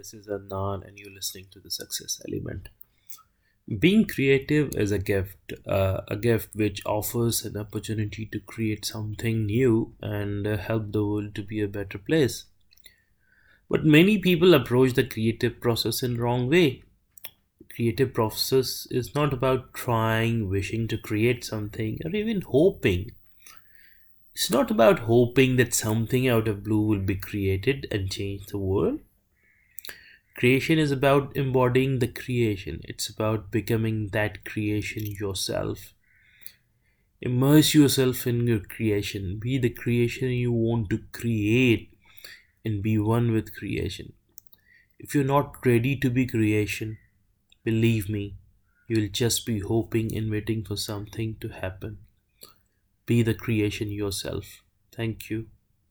this is Adnan, and you're listening to the Success Element. Being creative is a gift, uh, a gift which offers an opportunity to create something new and uh, help the world to be a better place. But many people approach the creative process in wrong way. Creative process is not about trying, wishing to create something, or even hoping. It's not about hoping that something out of blue will be created and change the world. Creation is about embodying the creation. It's about becoming that creation yourself. Immerse yourself in your creation. Be the creation you want to create and be one with creation. If you're not ready to be creation, believe me, you'll just be hoping and waiting for something to happen. Be the creation yourself. Thank you.